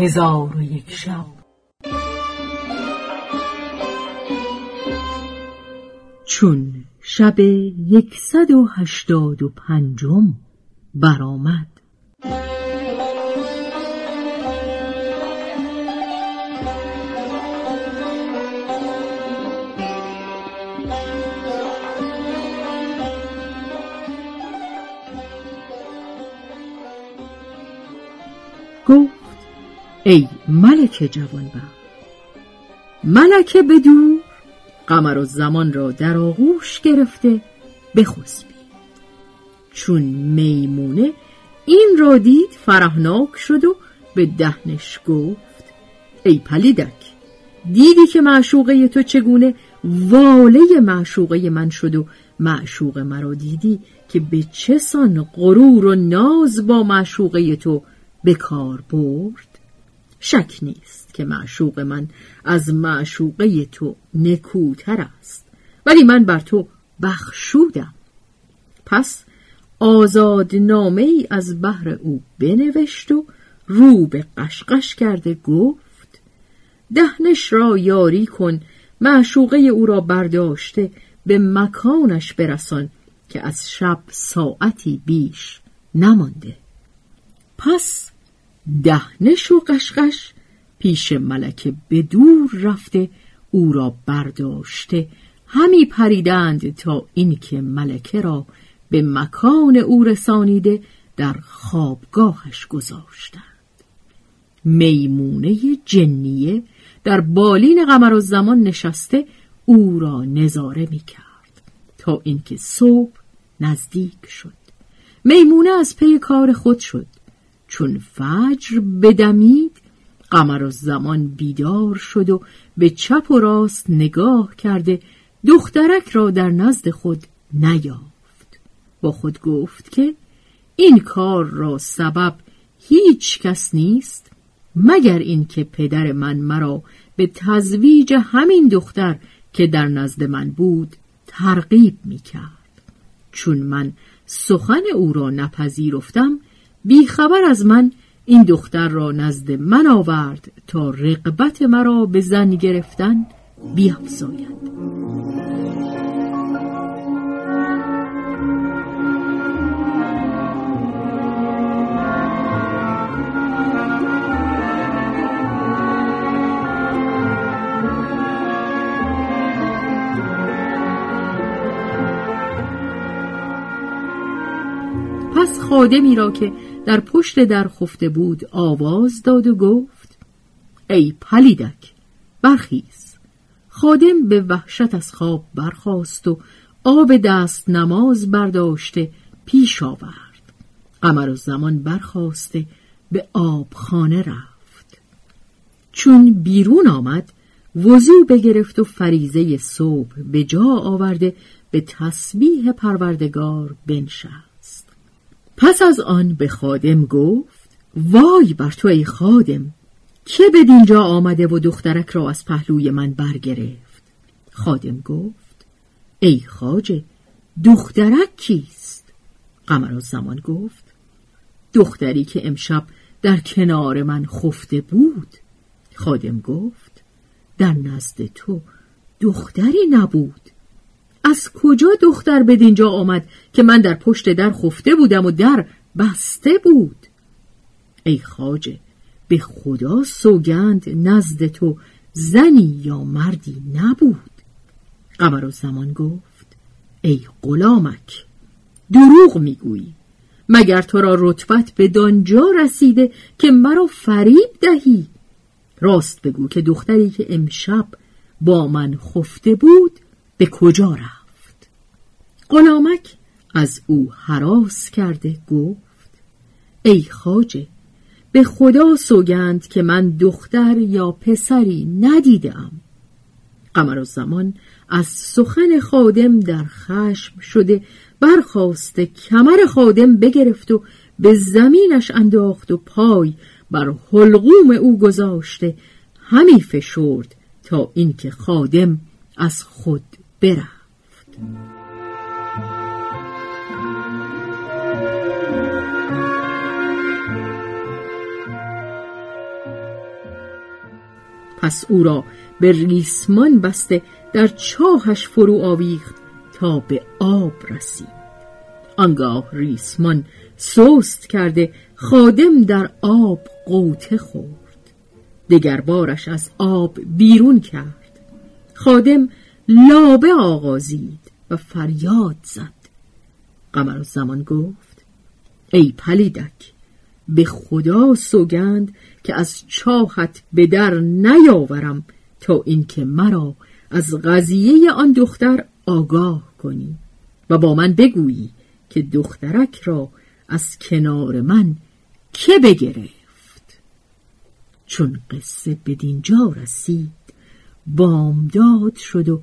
هزار و یک شب. چون شب یکصد و هشتاد و پنجم برآمد. گفت ای ملک جوانبخت ملکه بدون قمر و زمان را در آغوش گرفته بخسبید چون میمونه این را دید فرهناک شد و به دهنش گفت ای پلیدک دیدی که معشوقه تو چگونه واله معشوقه من شد و معشوق مرا دیدی که به چه سان غرور و ناز با معشوقه تو به کار برد؟ شک نیست که معشوق من از معشوقه تو نکوتر است. ولی من بر تو بخشودم. پس آزاد نامه ای از بحر او بنوشت و رو به قشقش کرده گفت دهنش را یاری کن معشوقه او را برداشته به مکانش برسان که از شب ساعتی بیش نمانده. پس دهنش و قشقش پیش ملکه به دور رفته او را برداشته. همی پریدند تا اینکه ملکه را به مکان او رسانیده در خوابگاهش گذاشتند. میمونه جنیه در بالین قمر و زمان نشسته او را نظاره می کرد تا اینکه صبح نزدیک شد. میمونه از پی کار خود شد. چون فجر بدمید قمر و زمان بیدار شد و به چپ و راست نگاه کرده دخترک را در نزد خود نیافت با خود گفت که این کار را سبب هیچ کس نیست مگر اینکه پدر من مرا به تزویج همین دختر که در نزد من بود ترغیب می کرد. چون من سخن او را نپذیرفتم بیخبر از من این دختر را نزد من آورد تا رقبت مرا به زن گرفتن بیافزاید. پس خادمی را که در پشت در خفته بود آواز داد و گفت ای پلیدک برخیز. خادم به وحشت از خواب برخاست و آب دست نماز برداشته پیش آورد. قمر و زمان برخواسته به آبخانه رفت. چون بیرون آمد وضوع بگرفت و فریزه صبح به جا آورده به تسبیح پروردگار بنشست. پس از آن به خادم گفت وای بر تو ای خادم که به دینجا آمده و دخترک را از پهلوی من برگرفت؟ خادم گفت ای خاجه دخترک کیست؟ قمر زمان گفت دختری که امشب در کنار من خفته بود. خادم گفت در نزد تو دختری نبود. از کجا دختر به دینجا آمد که من در پشت در خفته بودم و در بسته بود؟ ای خاجه به خدا سوگند نزد تو زنی یا مردی نبود. قمر و زمان گفت ای غلامک دروغ می‌گویی. مگر تو را رتبت به دانجا رسیده که مرا فریب دهی؟ راست بگو که دختری که امشب با من خفته بود به کجا رفت؟ غلامک از او حراس کرده گفت ای خاجه به خدا سوگند که من دختر یا پسری ندیدم. قمر و زمان از سخن خادم در خشم شده برخواسته کمر خادم بگرفت و به زمینش انداخت و پای بر حلقوم او گذاشته. همی فشرد تا اینکه خادم از خود برفت. پس او را به ریسمان بسته در چاهش فرو آویخت تا به آب رسید. آنگاه ریسمان سست کرده خادم در آب قوطه خورد. دگر بارش از آب بیرون کرد. خادم لابه آغازید و فریاد زد. قمر زمان گفت ای پلیدک به خدا سوگند که از چاهت به در نیاورم تا اینکه مرا از قضیه آن دختر آگاه کنی و با من بگویی که دخترک را از کنار من که بگرفت. چون قصه به دینجا رسید بامداد شد و